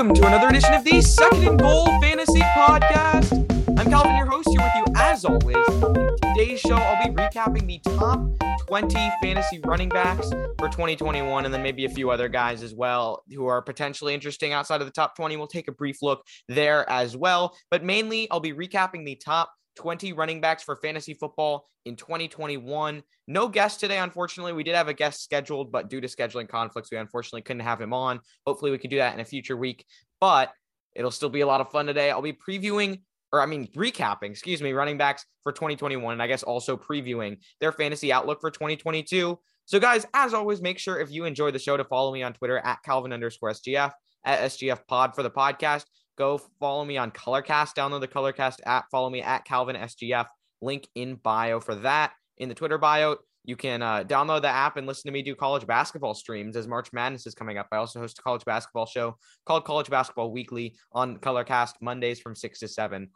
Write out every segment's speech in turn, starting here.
Welcome to another edition of the Second and Goal Fantasy Podcast. I'm Calvin, your host, here with you as always. In today's show, I'll be recapping the top 20 fantasy running backs for 2021, and then maybe a few other guys as well who are potentially interesting outside of the top 20. We'll take a brief look there as well. But mainly, I'll be recapping the top 20 running backs for fantasy football in 2021. No guest today, unfortunately. We did have a guest scheduled, but due to scheduling conflicts, we unfortunately couldn't have him on. Hopefully, we can do that in a future week, but it'll still be a lot of fun today. I'll be previewing, or I mean, recapping, excuse me, running backs for 2021, and I guess also previewing their fantasy outlook for 2022. So, guys, as always, make sure if you enjoy the show to follow me on Twitter at Calvin underscore SGF, at SGF Pod for the podcast. Go follow me on Colorcast. Download the Colorcast app. Follow me at Calvin SGF. Link in bio for that. In the Twitter bio, you can uh, download the app and listen to me do college basketball streams as March Madness is coming up. I also host a college basketball show called College Basketball Weekly on Colorcast Mondays from 6 to 7.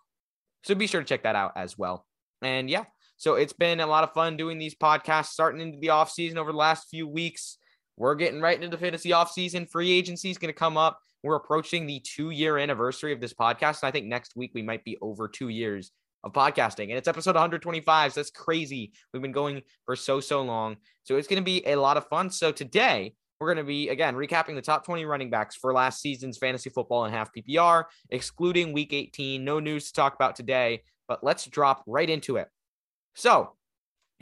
So be sure to check that out as well. And yeah, so it's been a lot of fun doing these podcasts starting into the off season over the last few weeks. We're getting right into the fantasy off season. Free agency is going to come up. We're approaching the two year anniversary of this podcast. And I think next week we might be over two years of podcasting. And it's episode 125. So that's crazy. We've been going for so, so long. So it's going to be a lot of fun. So today, we're going to be, again, recapping the top 20 running backs for last season's fantasy football and half PPR, excluding week 18. No news to talk about today, but let's drop right into it. So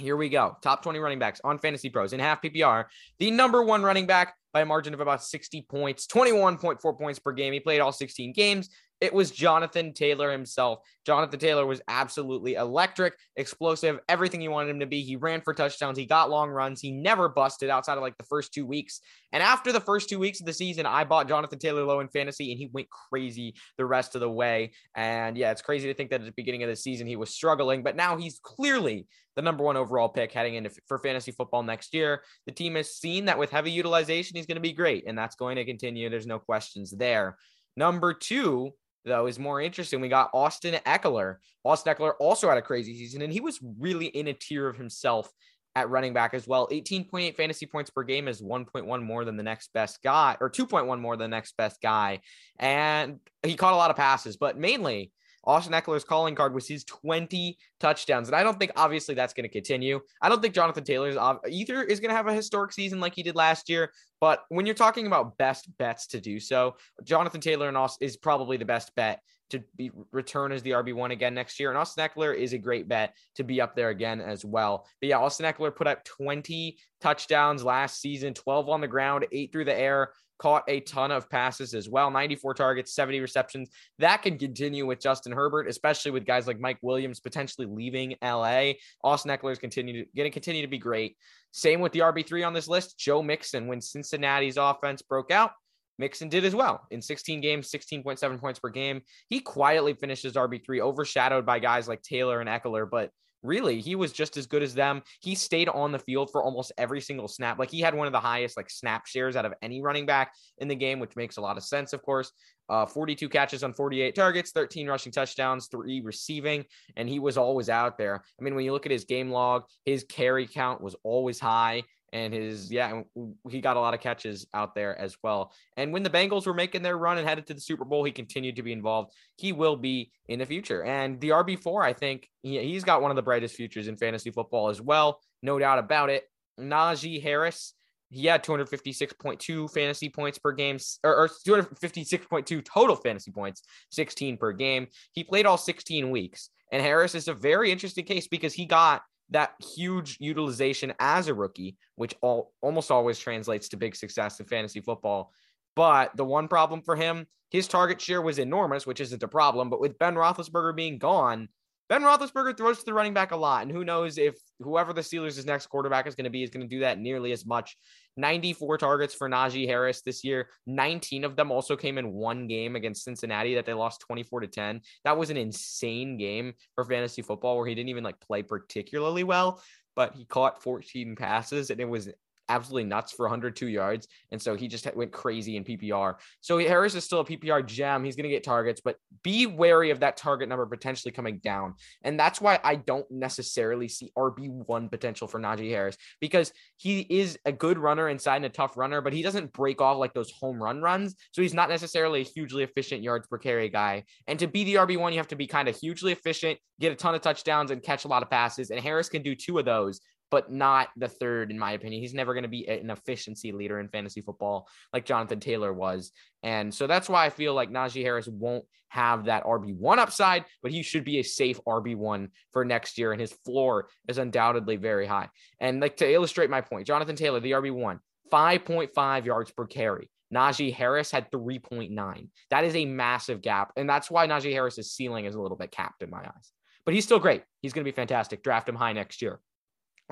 here we go. Top 20 running backs on Fantasy Pros in half PPR. The number one running back by a margin of about 60 points, 21.4 points per game. He played all 16 games. It was Jonathan Taylor himself. Jonathan Taylor was absolutely electric, explosive, everything you wanted him to be. He ran for touchdowns. He got long runs. He never busted outside of like the first two weeks. And after the first two weeks of the season, I bought Jonathan Taylor low in fantasy and he went crazy the rest of the way. And yeah, it's crazy to think that at the beginning of the season he was struggling, but now he's clearly the number one overall pick heading into for fantasy football next year. The team has seen that with heavy utilization, he's going to be great, and that's going to continue. There's no questions there. Number two, though, is more interesting. We got Austin Ekeler. Austin Ekeler also had a crazy season, and he was really in a tier of himself at running back as well. 18.8 fantasy points per game is 1.1 more than the next best guy, or 2.1 more than the next best guy. And he caught a lot of passes, but mainly Austin Ekeler's calling card was his 20 touchdowns. And I don't think, obviously, that's going to continue. I don't think Jonathan Taylor's either is going to have a historic season like he did last year. But when you're talking about best bets to do so, Jonathan Taylor and Austin is probably the best bet to be return as the RB1 again next year. And Austin Ekeler is a great bet to be up there again as well. But yeah, Austin Ekeler put up 20 touchdowns last season, 12 on the ground, eight through the air caught a ton of passes as well 94 targets, 70 receptions. That can continue with Justin Herbert, especially with guys like Mike Williams potentially leaving LA. Austin Ekeler is continue going to continue to be great. Same with the RB3 on this list, Joe Mixon. When Cincinnati's offense broke out, Mixon did as well in 16 games, 16.7 points per game. He quietly finished as RB3, overshadowed by guys like Taylor and Ekeler, but really he was just as good as them. He stayed on the field for almost every single snap. Like he had one of the highest like snap shares out of any running back in the game which makes a lot of sense of course. Uh, 42 catches on 48 targets 13 rushing touchdowns three receiving and he was always out there. I mean when you look at his game log his carry count was always high and his yeah he got a lot of catches out there as well. And when the bengals were making their run and headed to the super bowl he continued to be involved. He will be in the future. And the rb4 i think he, he's got one of the brightest futures in fantasy football as well no doubt about it. Najee harris he had 256.2 fantasy points per game or, or 256.2 total fantasy points 16 per game. He played all 16 weeks. And harris is a very interesting case because he got that huge utilization as a rookie, which all almost always translates to big success in fantasy football. But the one problem for him, his target share was enormous, which isn't a problem. But with Ben Roethlisberger being gone, Ben Roethlisberger throws to the running back a lot, and who knows if whoever the Steelers' next quarterback is going to be is going to do that nearly as much. 94 targets for Najee Harris this year. 19 of them also came in one game against Cincinnati that they lost 24 to 10. That was an insane game for fantasy football where he didn't even like play particularly well, but he caught 14 passes and it was absolutely nuts for 102 yards. And so he just went crazy in PPR. So Harris is still a PPR gem. He's going to get targets, but be wary of that target number potentially coming down. And that's why I don't necessarily see RB1 potential for Najee Harris because he is a good runner inside and a tough runner, but he doesn't break off like those home run runs. So he's not necessarily a hugely efficient yards per carry guy. And to be the RB1, you have to be kind of hugely efficient, get a ton of touchdowns, and catch a lot of passes. And Harris can do two of those but not the third, in my opinion. He's never going to be an efficiency leader in fantasy football like Jonathan Taylor was. And so that's why I feel like Najee Harris won't have that RB1 upside, but he should be a safe RB1 for next year. And his floor is undoubtedly very high. And like to illustrate my point, Jonathan Taylor, the RB1, 5.5 yards per carry. Najee Harris had 3.9. That is a massive gap. And that's why Najee Harris's ceiling is a little bit capped in my eyes. But he's still great. He's going to be fantastic. Draft him high next year.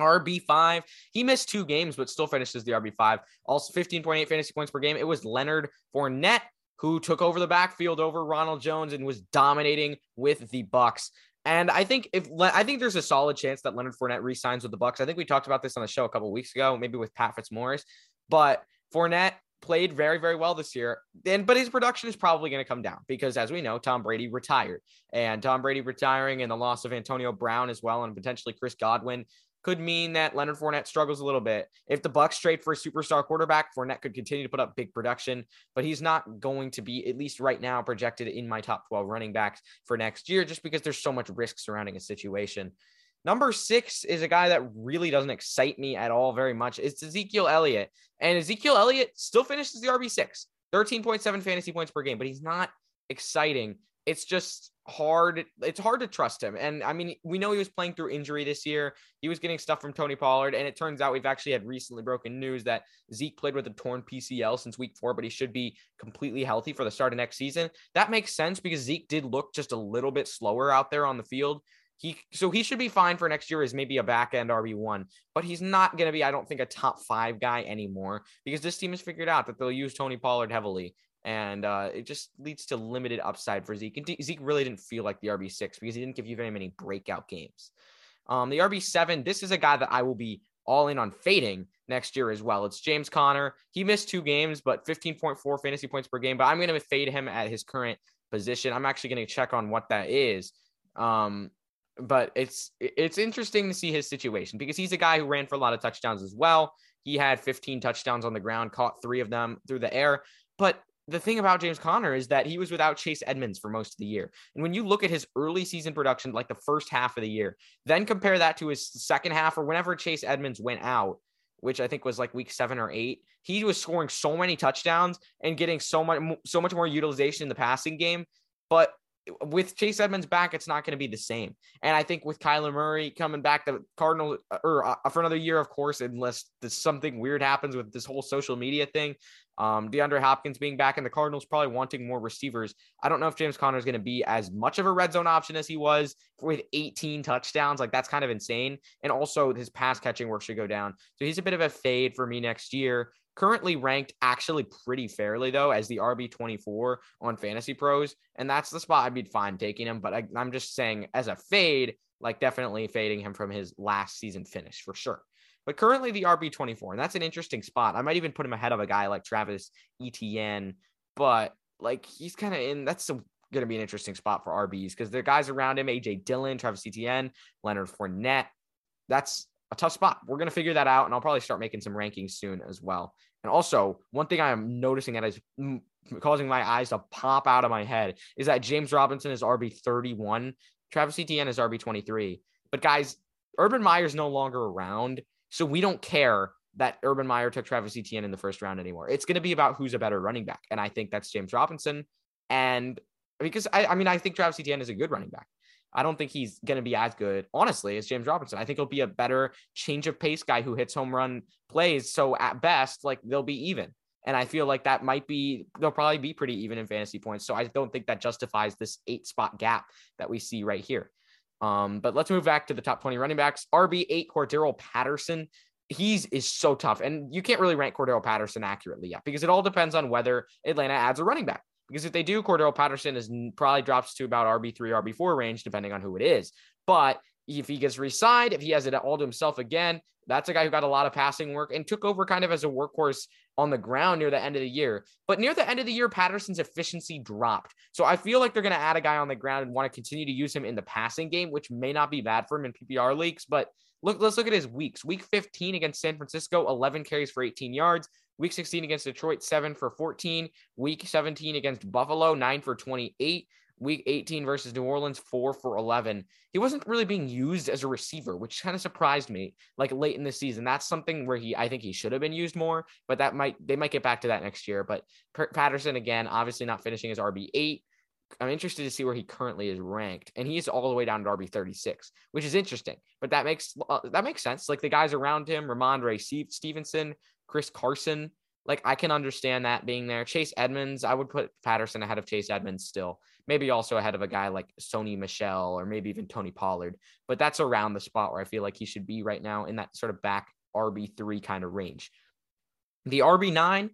RB5. He missed two games, but still finishes the RB5. Also 15.8 fantasy points per game. It was Leonard Fournette who took over the backfield over Ronald Jones and was dominating with the Bucs. And I think if I think there's a solid chance that Leonard Fournette resigns with the Bucs. I think we talked about this on the show a couple weeks ago, maybe with Pat Fitzmaurice. But Fournette played very, very well this year. And but his production is probably going to come down because as we know, Tom Brady retired. And Tom Brady retiring and the loss of Antonio Brown as well, and potentially Chris Godwin could mean that Leonard Fournette struggles a little bit. If the Bucs trade for a superstar quarterback, Fournette could continue to put up big production, but he's not going to be, at least right now, projected in my top 12 running backs for next year, just because there's so much risk surrounding a situation. Number six is a guy that really doesn't excite me at all very much. It's Ezekiel Elliott. And Ezekiel Elliott still finishes the RB6, 13.7 fantasy points per game, but he's not exciting it's just hard. It's hard to trust him. And I mean, we know he was playing through injury this year. He was getting stuff from Tony Pollard. And it turns out we've actually had recently broken news that Zeke played with a torn PCL since week four, but he should be completely healthy for the start of next season. That makes sense because Zeke did look just a little bit slower out there on the field. He so he should be fine for next year as maybe a back end RB1, but he's not going to be, I don't think, a top five guy anymore because this team has figured out that they'll use Tony Pollard heavily and uh, it just leads to limited upside for Zeke. And Zeke really didn't feel like the RB six because he didn't give you very many breakout games. Um, the RB seven, this is a guy that I will be all in on fading next year as well. It's James Conner. He missed two games, but 15.4 fantasy points per game. But I'm going to fade him at his current position. I'm actually going to check on what that is. Um, but it's it's interesting to see his situation because he's a guy who ran for a lot of touchdowns as well. He had 15 touchdowns on the ground, caught three of them through the air. But the thing about James Conner is that he was without Chase Edmonds for most of the year. And when you look at his early season production, like the first half of the year, then compare that to his second half or whenever Chase Edmonds went out, which I think was like week seven or eight, he was scoring so many touchdowns and getting so much so much more utilization in the passing game. But with Chase Edmonds back, it's not going to be the same. And I think with Kyler Murray coming back, the Cardinals, uh, or uh, for another year, of course, unless something weird happens with this whole social media thing, um, DeAndre Hopkins being back and the Cardinals probably wanting more receivers. I don't know if James Conner is going to be as much of a red zone option as he was with 18 touchdowns. Like that's kind of insane. And also his pass catching work should go down. So he's a bit of a fade for me next year currently ranked actually pretty fairly though as the RB24 on Fantasy Pros, and that's the spot I'd be fine taking him. But I, am just saying as a fade, like definitely fading him from his last season finish for sure. But currently the RB24, and that's an interesting spot. I might even put him ahead of a guy like Travis Etienne, but like he's kind of in. That's going to be an interesting spot for RBs because the guys around him, AJ Dillon, Travis Etienne, Leonard Fournette. That's a tough spot. We're going to figure that out, and I'll probably start making some rankings soon as well. And also, one thing I am noticing that is causing my eyes to pop out of my head is that James Robinson is RB 31, Travis Etienne is RB 23. But guys, Urban Meyer's no longer around, so we don't care that Urban Meyer took Travis Etienne in the first round anymore. It's going to be about who's a better running back, and I think that's James Robinson. And because I, I mean, I think Travis Etienne is a good running back. I don't think he's going to be as good, honestly, as James Robinson. I think he'll be a better change of pace guy who hits home run plays. So at best, like they'll be even. And I feel like that might be, they'll probably be pretty even in fantasy points. So I don't think that justifies this eight spot gap that we see right here. Um, but let's move back to the top 20 running backs. RB8, Cordarrelle Patterson. He's is so tough. And you can't really rank Cordarrelle Patterson accurately yet because it all depends on whether Atlanta adds a running back. Because if they do, Cordarrelle Patterson is probably drops to about RB3, RB4 range, depending on who it is. But if he gets re-signed, if he has it all to himself again, that's a guy who got a lot of passing work and took over kind of as a workhorse on the ground near the end of the year. But near the end of the year, Patterson's efficiency dropped. So I feel like they're going to add a guy on the ground and want to continue to use him in the passing game, which may not be bad for him in PPR leagues. But look, let's look at his weeks. Week 15 against San Francisco, 11 carries for 18 yards. Week 16 against Detroit, 7 for 14. Week 17 against Buffalo, 9 for 28 week 18 versus New Orleans, four for 11. He wasn't really being used as a receiver, which kind of surprised me like late in the season. That's something where he, I think he should have been used more, but that might, they might get back to that next year. But Patterson, again, obviously not finishing as RB8. I'm interested to see where he currently is ranked, and he's all the way down to RB 36, which is interesting. But that makes uh, that makes sense. Like the guys around him, Rhamondre Stevenson, Chris Carson, like I can understand that being there. Chase Edmonds, I would put Patterson ahead of Chase Edmonds still maybe also ahead of a guy like Sony Michel or maybe even Tony Pollard. But that's around the spot where I feel like he should be right now in that sort of back RB3 kind of range. The RB9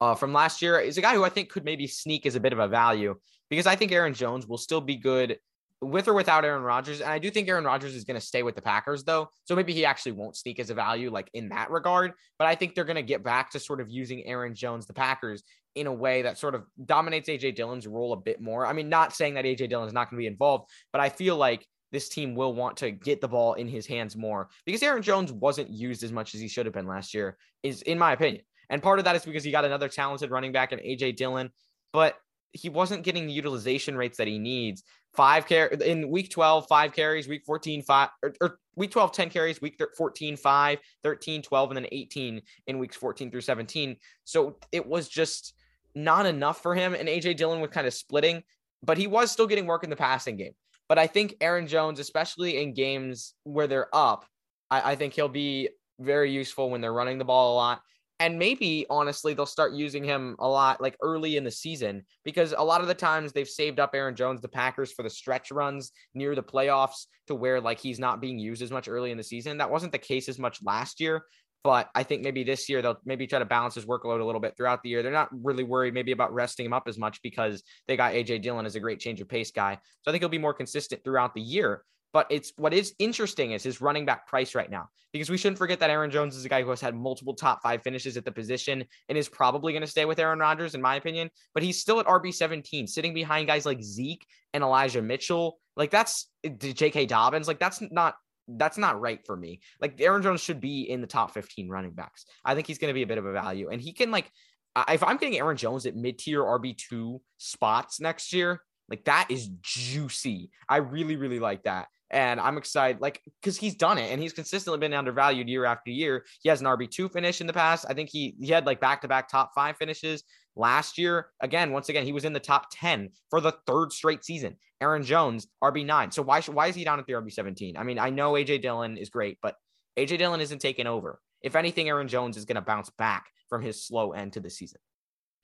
uh, from last year is a guy who I think could maybe sneak as a bit of a value because I think Aaron Jones will still be good with or without Aaron Rodgers. And I do think Aaron Rodgers is going to stay with the Packers, though. So maybe he actually won't sneak as a value, like in that regard. But I think they're going to get back to sort of using Aaron Jones, the Packers, in a way that sort of dominates AJ Dillon's role a bit more. I mean, not saying that AJ Dillon is not going to be involved, but I feel like this team will want to get the ball in his hands more because Aaron Jones wasn't used as much as he should have been last year, is in my opinion. And part of that is because he got another talented running back in AJ Dillon, but he wasn't getting the utilization rates that he needs. Five care in week 12, five carries, week 14, five or, or week 12, 10 carries, week 14, five, 13, 12, and then 18 in weeks 14 through 17. So it was just not enough for him. And AJ Dillon was kind of splitting, but he was still getting work in the passing game. But I think Aaron Jones, especially in games where they're up, I, I think he'll be very useful when they're running the ball a lot. And maybe honestly, they'll start using him a lot like early in the season because a lot of the times they've saved up Aaron Jones, the Packers, for the stretch runs near the playoffs to where like he's not being used as much early in the season. That wasn't the case as much last year. But I think maybe this year they'll maybe try to balance his workload a little bit throughout the year. They're not really worried maybe about resting him up as much because they got AJ Dillon as a great change of pace guy. So I think he'll be more consistent throughout the year. But it's what is interesting is his running back price right now, because we shouldn't forget that Aaron Jones is a guy who has had multiple top five finishes at the position and is probably going to stay with Aaron Rodgers, in my opinion. But he's still at RB 17, sitting behind guys like Zeke and Elijah Mitchell. Like that's J.K. Dobbins. Like that's not that's not right for me. Like Aaron Jones should be in the top 15 running backs. I think he's going to be a bit of a value and he can like if I'm getting Aaron Jones at mid-tier RB2 spots next year, like that is juicy. I really really like that. And I'm excited, like, because he's done it and he's consistently been undervalued year after year. He has an RB2 finish in the past. I think he he had like back to back top five finishes last year. Again, once again, he was in the top 10 for the third straight season. Aaron Jones, RB9. So why, why is he down at the RB17? I mean, I know AJ Dillon is great, but AJ Dillon isn't taking over. If anything, Aaron Jones is going to bounce back from his slow end to the season.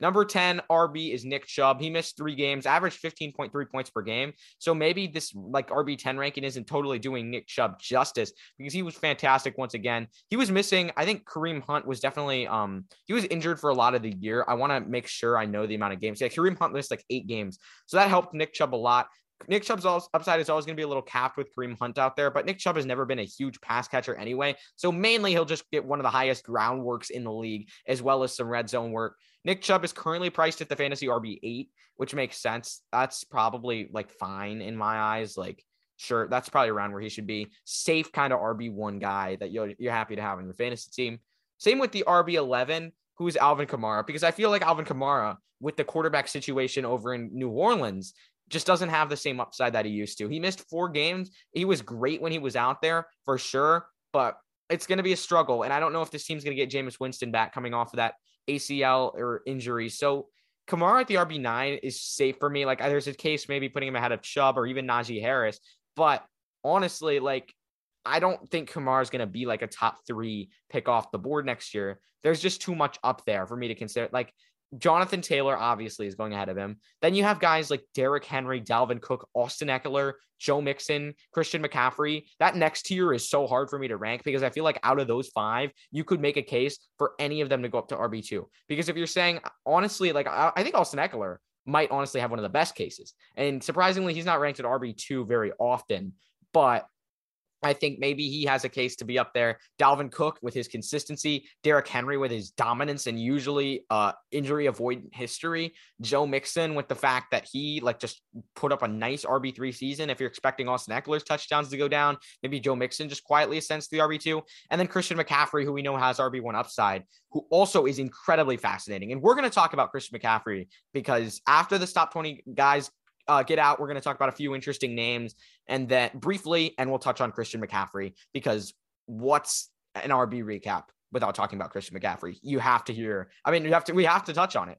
Number 10 RB is Nick Chubb. He missed three games, averaged 15.3 points per game. So maybe this like RB 10 ranking isn't totally doing Nick Chubb justice because he was fantastic once again. He was missing, I think Kareem Hunt was definitely um he was injured for a lot of the year. I want to make sure I know the amount of games. Yeah, Kareem Hunt missed like eight games. So that helped Nick Chubb a lot. Nick Chubb's upside is always going to be a little capped with Kareem Hunt out there, but Nick Chubb has never been a huge pass catcher anyway. So mainly he'll just get one of the highest ground works in the league, as well as some red zone work. Nick Chubb is currently priced at the fantasy RB8, which makes sense. That's probably like fine in my eyes. Like, sure, that's probably around where he should be. Safe kind of RB1 guy that you're, you're happy to have in your fantasy team. Same with the RB11, who's Alvin Kamara, because I feel like Alvin Kamara, with the quarterback situation over in New Orleans, just doesn't have the same upside that he used to. He missed four games. He was great when he was out there for sure, but it's going to be a struggle. And I don't know if this team's going to get Jameis Winston back coming off of that ACL or injury. So Kamara at the RB9 is safe for me. Like there's a case maybe putting him ahead of Chubb or even Najee Harris. But honestly, like I don't think Kamara is going to be like a top three pick off the board next year. There's just too much up there for me to consider. Like Jonathan Taylor obviously is going ahead of him. Then you have guys like Derrick Henry, Dalvin Cook, Austin Ekeler, Joe Mixon, Christian McCaffrey. That next tier is so hard for me to rank because I feel like out of those five, you could make a case for any of them to go up to RB2. Because if you're saying, honestly, like I, I think Austin Ekeler might honestly have one of the best cases. And surprisingly, he's not ranked at RB2 very often. But I think maybe he has a case to be up there. Dalvin Cook with his consistency, Derrick Henry with his dominance and usually uh, injury avoidant history, Joe Mixon with the fact that he like just put up a nice RB3 season. If you're expecting Austin Ekeler's touchdowns to go down, maybe Joe Mixon just quietly ascends to the RB2. And then Christian McCaffrey, who we know has RB1 upside, who also is incredibly fascinating. And we're going to talk about Christian McCaffrey because after the top 20 guys uh, get out, we're going to talk about a few interesting names and then briefly, and we'll touch on Christian McCaffrey because what's an RB recap without talking about Christian McCaffrey? You have to hear. I mean, you have to. We have to touch on it.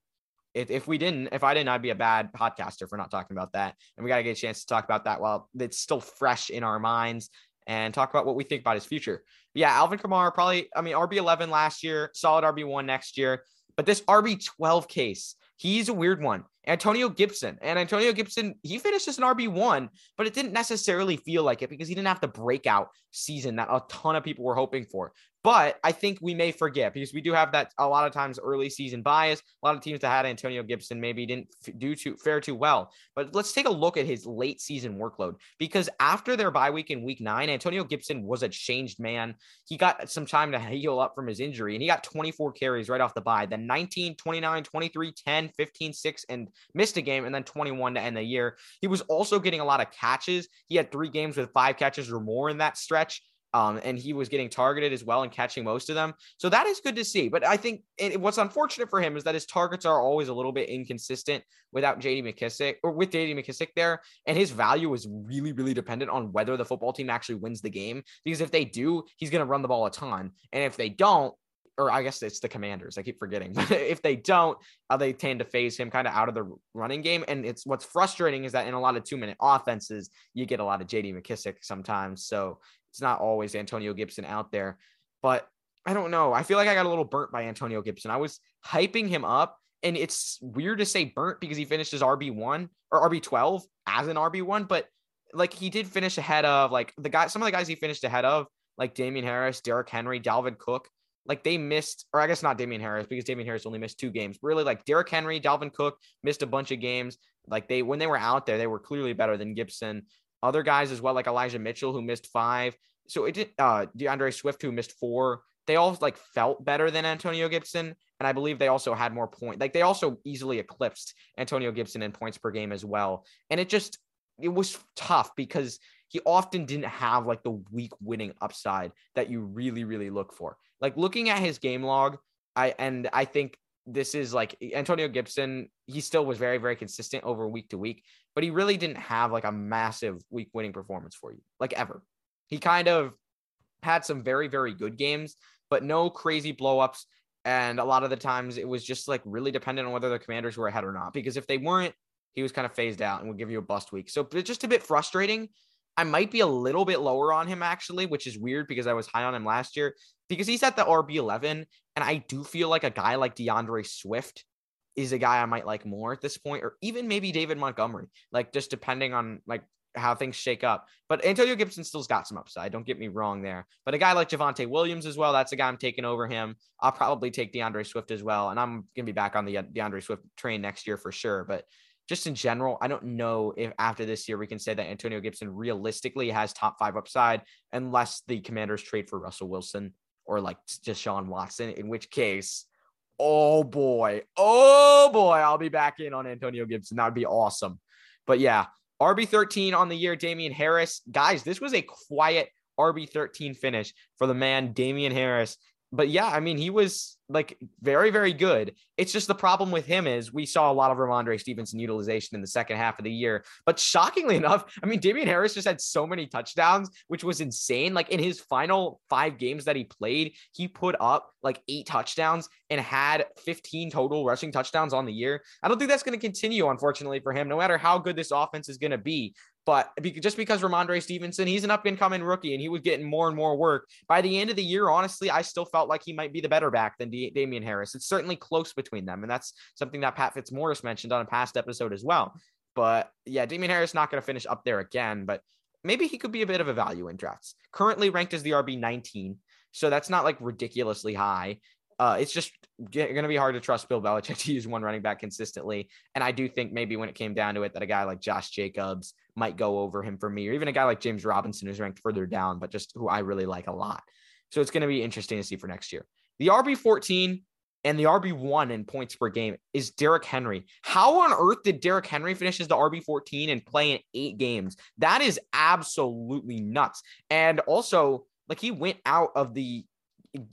If, if we didn't, if I didn't, I'd be a bad podcaster for not talking about that. And we got to get a chance to talk about that while it's still fresh in our minds and talk about what we think about his future. Yeah, Alvin Kamara probably. I mean, RB eleven last year, solid RB one next year. But this RB twelve case, he's a weird one. Antonio Gibson. And Antonio Gibson, he finished as an RB1, but it didn't necessarily feel like it because he didn't have the breakout season that a ton of people were hoping for. But I think we may forget because we do have that a lot of times early season bias. A lot of teams that had Antonio Gibson maybe didn't do too fare too well. But let's take a look at his late season workload because after their bye week in week nine, Antonio Gibson was a changed man. He got some time to heal up from his injury and he got 24 carries right off the bye. Then 19, 29, 23, 10, 15, 6, and missed a game, and then 21 to end the year. He was also getting a lot of catches. He had three games with five catches or more in that stretch. Um, and he was getting targeted as well and catching most of them. So that is good to see. But I think it, what's unfortunate for him is that his targets are always a little bit inconsistent without JD McKissic or with JD McKissic there. And his value is really, really dependent on whether the football team actually wins the game. Because if they do, he's going to run the ball a ton. And if they don't, or I guess it's the commanders. I keep forgetting. If they don't, uh, they tend to phase him kind of out of the running game. And it's what's frustrating is that in a lot of two minute offenses, you get a lot of JD McKissic sometimes. So it's not always Antonio Gibson out there. But I don't know. I feel like I got a little burnt by Antonio Gibson. I was hyping him up. And it's weird to say burnt because he finished as RB1 or RB12 as an RB1, but like he did finish ahead of like the guy, some of the guys he finished ahead of, like Damien Harris, Derrick Henry, Dalvin Cook like they missed, or I guess not Damien Harris because Damien Harris only missed two games. Really, like Derrick Henry, Dalvin Cook missed a bunch of games. Like they, when they were out there, they were clearly better than Gibson. Other guys as well, like Elijah Mitchell, who missed five. So it did, uh, D'Andre Swift, who missed four. They all like felt better than Antonio Gibson. And I believe they also had more points. Like they also easily eclipsed Antonio Gibson in points per game as well. And it just, it was tough because he often didn't have like the week winning upside that you really, really look for. Like looking at his game log, I and I think this is like Antonio Gibson, he still was very, very consistent over week to week, but he really didn't have like a massive week winning performance for you, like ever. He kind of had some very, very good games, but no crazy blowups. And a lot of the times it was just like really dependent on whether the commanders were ahead or not. Because if they weren't, he was kind of phased out and would give you a bust week. So it's just a bit frustrating. I might be a little bit lower on him actually, which is weird because I was high on him last year because he's at the RB11. And I do feel like a guy like D'Andre Swift is a guy I might like more at this point, or even maybe David Montgomery, like just depending on like how things shake up. But Antonio Gibson still's got some upside. Don't get me wrong there. But a guy like Javonte Williams as well, that's a guy I'm taking over him. I'll probably take D'Andre Swift as well. And I'm going to be back on the uh, D'Andre Swift train next year for sure. But just in general, I don't know if after this year we can say that Antonio Gibson realistically has top five upside unless the commanders trade for Russell Wilson or like Deshaun Watson, in which case, oh boy, oh boy, I'll be back in on Antonio Gibson. That would be awesome. But yeah, RB13 on the year, Damien Harris. Guys, this was a quiet RB13 finish for the man, Damien Harris but yeah, I mean, he was like very, very good. It's just the problem with him is we saw a lot of Rhamondre Stevenson utilization in the second half of the year. But shockingly enough, I mean, Damien Harris just had so many touchdowns, which was insane. Like in his final five games that he played, he put up like eight touchdowns and had 15 total rushing touchdowns on the year. I don't think that's going to continue, unfortunately, for him, no matter how good this offense is going to be. But just because Rhamondre Stevenson, he's an up and coming rookie and he was getting more and more work. By the end of the year, honestly, I still felt like he might be the better back than D- Damien Harris. It's certainly close between them. And that's something that Pat Fitzmaurice mentioned on a past episode as well. But yeah, Damien Harris not going to finish up there again, but maybe he could be a bit of a value in drafts. Currently ranked as the RB 19. So that's not like ridiculously high. Uh, it's just going to be hard to trust Bill Belichick to use one running back consistently. And I do think maybe when it came down to it, that a guy like Josh Jacobs might go over him for me, or even a guy like James Robinson who's ranked further down, but just who I really like a lot. So it's going to be interesting to see for next year. The RB 14 and the RB1 in points per game is Derrick Henry. How on earth did Derrick Henry finish as the RB14 and play in eight games? That is absolutely nuts. And also, like he went out of the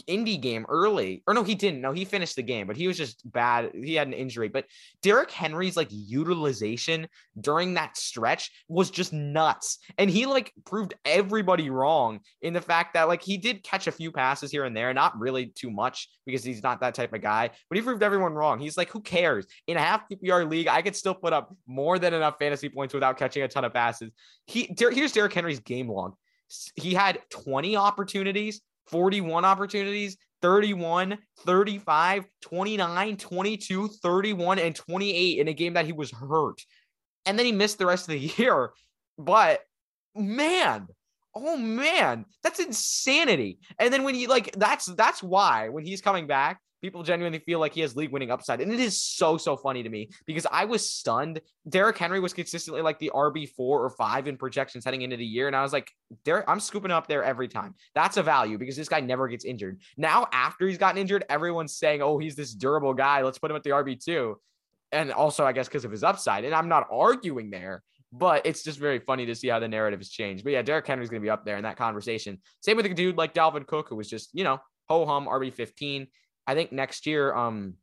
Indy game early, or no, he didn't. No, he finished the game, but he was just bad. He had an injury. But Derrick Henry's like utilization during that stretch was just nuts. And he like proved everybody wrong in the fact that like he did catch a few passes here and there, not really too much because he's not that type of guy, but he proved everyone wrong. He's like, who cares? In a half PPR league, I could still put up more than enough fantasy points without catching a ton of passes. He here's Derrick Henry's game log. He had 20 opportunities 41 opportunities, 31, 35, 29, 22, 31, and 28 in a game that he was hurt. And then he missed the rest of the year. But man, oh man, that's insanity. And then when you like that's that's why when he's coming back, people genuinely feel like he has league winning upside. And it is so, so funny to me because I was stunned. Derrick Henry was consistently like the RB4 or five in projections heading into the year. And I was like, Derrick, I'm scooping up there every time. That's a value because this guy never gets injured. Now, after he's gotten injured, everyone's saying, oh, he's this durable guy. Let's put him at the RB2. And also, I guess, because of his upside. And I'm not arguing there. But it's just very funny to see how the narrative has changed. But yeah, Derrick Henry's going to be up there in that conversation. Same with a dude like Dalvin Cook, who was just, you know, ho hum RB 15. I think next year, um,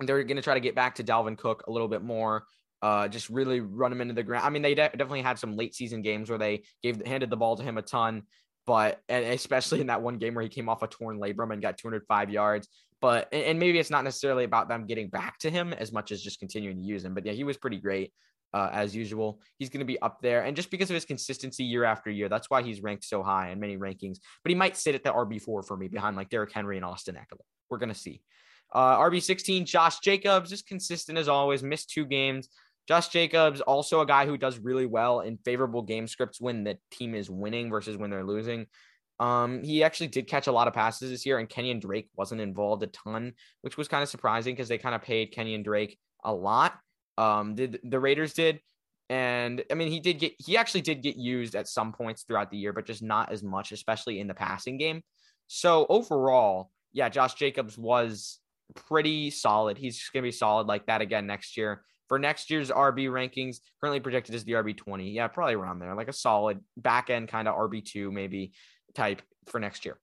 they're going to try to get back to Dalvin Cook a little bit more. Uh, just really run him into the ground. I mean, they de- definitely had some late season games where they gave handed the ball to him a ton, but and especially in that one game where he came off a torn labrum and got 205 yards. But and maybe it's not necessarily about them getting back to him as much as just continuing to use him. But yeah, he was pretty great. Uh, as usual. He's going to be up there. And just because of his consistency year after year, that's why he's ranked so high in many rankings. But he might sit at the RB4 for me behind like Derrick Henry and Austin Ekeler. We're going to see. Uh, RB16, Josh Jacobs, just consistent as always, missed two games. Josh Jacobs, also a guy who does really well in favorable game scripts when the team is winning versus when they're losing. Um, he actually did catch a lot of passes this year, and Kenyan Drake wasn't involved a ton, which was kind of surprising because they kind of paid Kenyan Drake a lot. Um, did the Raiders did, and I mean he did get he actually did get used at some points throughout the year, but just not as much, especially in the passing game. So overall, yeah, Josh Jacobs was pretty solid. He's to be solid like that again next year. For next year's RB rankings, currently projected as the RB 20. Yeah, probably around there, like a solid back end kind of RB2 maybe type for next year.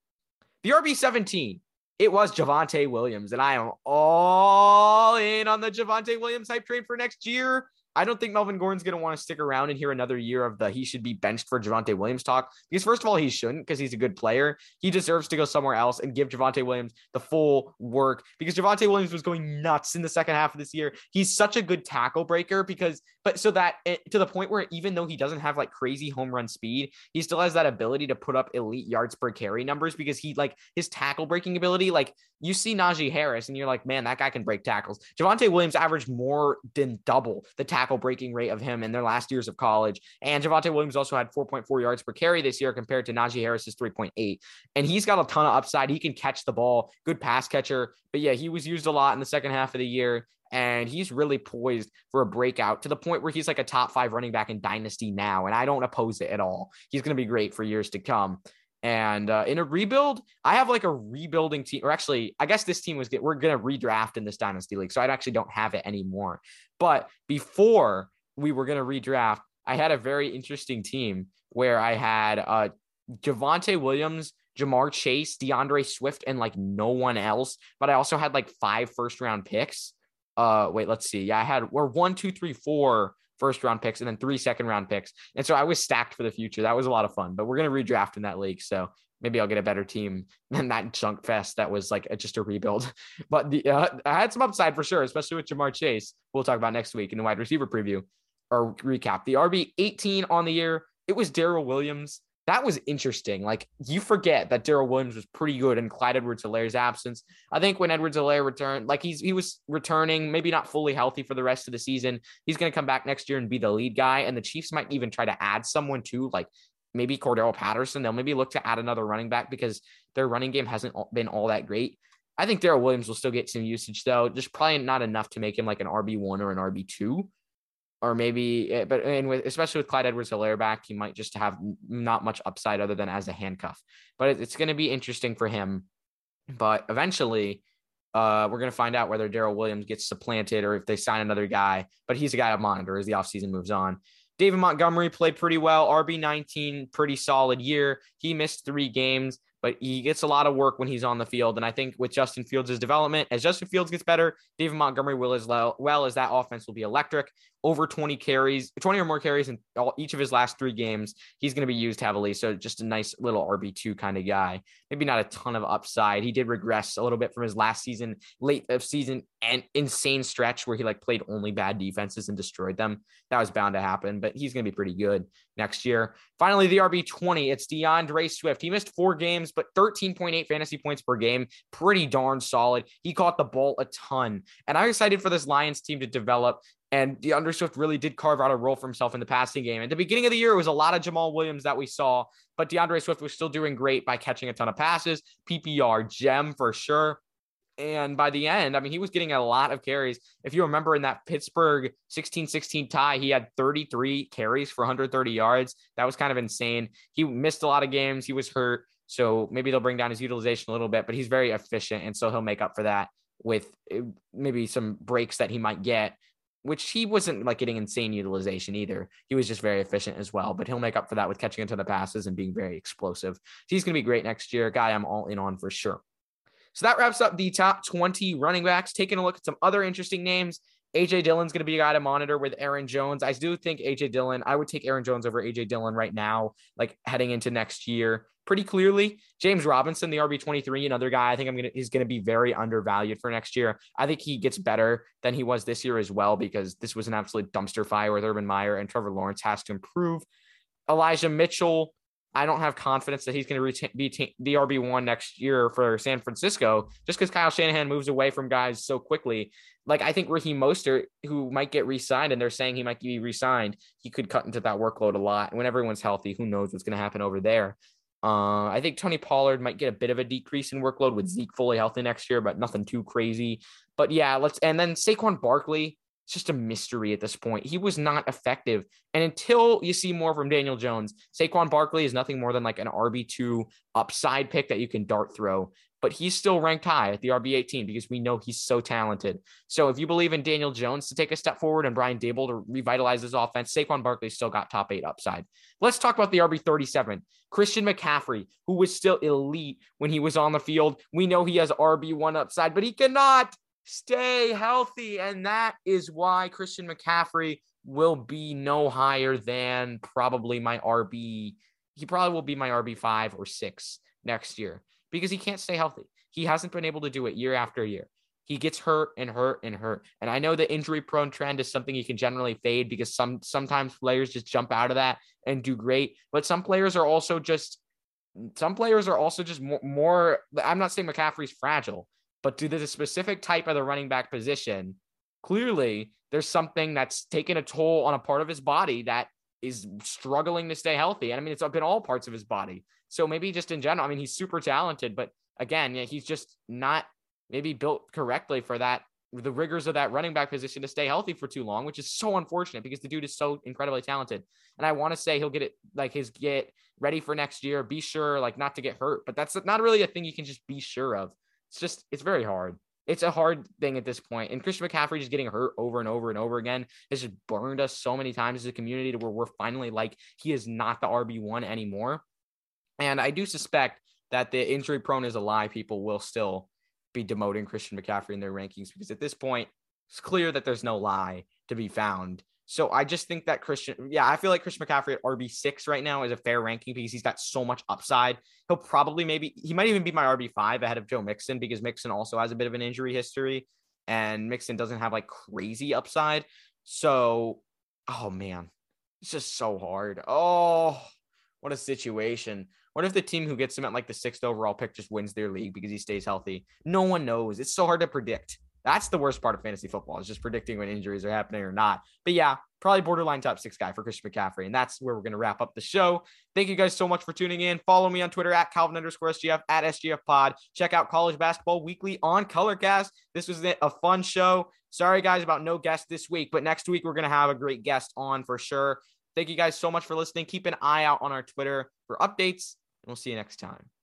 The RB 17, it was Javonte Williams, and I am all in on the Javonte Williams hype train for next year. I don't think Melvin Gordon's going to want to stick around and hear another year of the he should be benched for Javonte Williams talk. Because, first of all, he shouldn't because he's a good player. He deserves to go somewhere else and give Javonte Williams the full work because Javonte Williams was going nuts in the second half of this year. He's such a good tackle breaker because, but so that it, to the point where even though he doesn't have like crazy home run speed, he still has that ability to put up elite yards per carry numbers because he like his tackle breaking ability. Like you see Najee Harris and you're like, man, that guy can break tackles. Javonte Williams averaged more than double the tackle tackle breaking rate of him in their last years of college. And Javonte Williams also had 4.4 yards per carry this year compared to Najee Harris's 3.8. And he's got a ton of upside. He can catch the ball, good pass catcher. But yeah, he was used a lot in the second half of the year. And he's really poised for a breakout to the point where he's like a top five running back in Dynasty now. And I don't oppose it at all. He's going to be great for years to come. And uh, in a rebuild, I have like a rebuilding team, or actually, I guess this team was we're gonna redraft in this dynasty league, so I actually don't have it anymore. But before we were gonna redraft, I had a very interesting team where I had uh, Javonte Williams, Ja'Marr Chase, D'Andre Swift, and like no one else. But I also had like five first round picks. Uh, wait, let's see. Yeah, I had we're one, two, three, four first round picks and then three second round picks. And so I was stacked for the future. That was a lot of fun, but we're going to redraft in that league. So maybe I'll get a better team than that junk fest that was like a, just a rebuild. But the, uh, I had some upside for sure, especially with Ja'Marr Chase. We'll talk about next week in the wide receiver preview or recap. The RB 18 on the year, it was Darrel Williams that was interesting. Like you forget that Darrel Williams was pretty good in Clyde Edwards Helaire's absence. I think when Edwards Helaire returned, like he's he was returning, maybe not fully healthy for the rest of the season. He's gonna come back next year and be the lead guy. And the Chiefs might even try to add someone too, like maybe Cordarrelle Patterson. They'll maybe look to add another running back because their running game hasn't been all that great. I think Darrel Williams will still get some usage though, just probably not enough to make him like an RB one or an RB two, or maybe. Eh, but and with especially with Clyde Edwards-Helaire back, he might just have not much upside other than as a handcuff. But it's going to be interesting for him. But eventually, uh, we're going to find out whether Darrel Williams gets supplanted or if they sign another guy. But he's a guy to monitor as the offseason moves on. David Montgomery played pretty well. RB19, pretty solid year. He missed three games but he gets a lot of work when he's on the field. And I think with Justin Fields' development, as Justin Fields gets better, David Montgomery will as well, well as that offense will be electric. Over 20 carries, 20 or more carries in all, each of his last three games. He's going to be used heavily. So just a nice little RB2 kind of guy. Maybe not a ton of upside. He did regress a little bit from his last season, late of season, and insane stretch where he like played only bad defenses and destroyed them. That was bound to happen, but he's going to be pretty good next year. Finally, the RB20, it's D'Andre Swift. He missed four games, but 13.8 fantasy points per game. Pretty darn solid. He caught the ball a ton. And I'm excited for this Lions team to develop. And D'Andre Swift really did carve out a role for himself in the passing game. At the beginning of the year, it was a lot of Jamaal Williams that we saw, but D'Andre Swift was still doing great by catching a ton of passes. PPR gem for sure. And by the end, I mean, he was getting a lot of carries. If you remember in that Pittsburgh 16 16 tie, he had 33 carries for 130 yards. That was kind of insane. He missed a lot of games. He was hurt. So maybe they'll bring down his utilization a little bit, but he's very efficient. And so he'll make up for that with eh, maybe some breaks that he might get, which he wasn't like getting insane utilization either. He was just very efficient as well, but he'll make up for that with catching into the passes and being very explosive. He's going to be great next year. Guy I'm all in on for sure. So that wraps up the top 20 running backs. Taking a look at some other interesting names. AJ Dillon's going to be a guy to monitor with Aaron Jones. I do think AJ Dillon, I would take Aaron Jones over AJ Dillon right now, like heading into next year pretty clearly. James Robinson, the RB23, another guy I think I'm going to, he's going to be very undervalued for next year. I think he gets better than he was this year as well, because this was an absolute dumpster fire with Urban Meyer and Trevor Lawrence has to improve. Elijah Mitchell, I don't have confidence that he's going to retain, be t- the RB1 next year for San Francisco just because Kyle Shanahan moves away from guys so quickly. Like, I think Raheem Mostert, who might get re signed, and they're saying he might be re signed, he could cut into that workload a lot. When everyone's healthy, who knows what's going to happen over there. Uh, I think Tony Pollard might get a bit of a decrease in workload with Zeke fully healthy next year, but nothing too crazy. But yeah, let's and then Saquon Barkley it's just a mystery at this point. He was not effective. And until you see more from Daniel Jones, Saquon Barkley is nothing more than like an RB2 upside pick that you can dart throw. But he's still ranked high at the RB18 because we know he's so talented. So if you believe in Daniel Jones to take a step forward and Brian Daboll to revitalize his offense, Saquon Barkley still got top eight upside. Let's talk about the RB37. Christian McCaffrey, who was still elite when he was on the field. We know he has RB1 upside, but he cannot stay healthy. And that is why Christian McCaffrey will be no higher than probably my RB. He probably will be my RB5 or six next year because he can't stay healthy. He hasn't been able to do it year after year. He gets hurt and hurt and hurt. And I know the injury prone trend is something you can generally fade because some sometimes players just jump out of that and do great. But some players are also just some players are also just more, more I'm not saying McCaffrey's fragile, but to the specific type of the running back position, clearly there's something that's taken a toll on a part of his body that is struggling to stay healthy. And I mean, it's up in all parts of his body. So maybe just in general, I mean, he's super talented, but again, yeah, he's just not maybe built correctly for that the rigors of that running back position to stay healthy for too long, which is so unfortunate because the dude is so incredibly talented. And I want to say he'll get it like his get ready for next year, be sure like not to get hurt, but that's not really a thing you can just be sure of. It's just it's very hard. It's a hard thing at this point. And Christian McCaffrey just getting hurt over and over and over again has just burned us so many times as a community to where we're finally like he is not the RB1 anymore. And I do suspect that the injury prone is a lie. People will still be demoting Christian McCaffrey in their rankings because at this point, it's clear that there's no lie to be found. So I just think that Christian, yeah, I feel like Christian McCaffrey at RB6 right now is a fair ranking because he's got so much upside. He'll probably maybe, he might even be my RB5 ahead of Joe Mixon because Mixon also has a bit of an injury history and Mixon doesn't have like crazy upside. So, oh man, it's just so hard. Oh, what a situation. What if the team who gets him at like the sixth overall pick just wins their league because he stays healthy? No one knows. It's so hard to predict. That's the worst part of fantasy football is just predicting when injuries are happening or not. But yeah, probably borderline top six guy for Christian McCaffrey. And that's where we're going to wrap up the show. Thank you guys so much for tuning in. Follow me on Twitter at Calvin underscore SGF at SGF pod. Check out college basketball weekly on Colorcast. This was a fun show. Sorry, guys, about no guest this week, but next week we're going to have a great guest on for sure. Thank you guys so much for listening. Keep an eye out on our Twitter for updates, and we'll see you next time.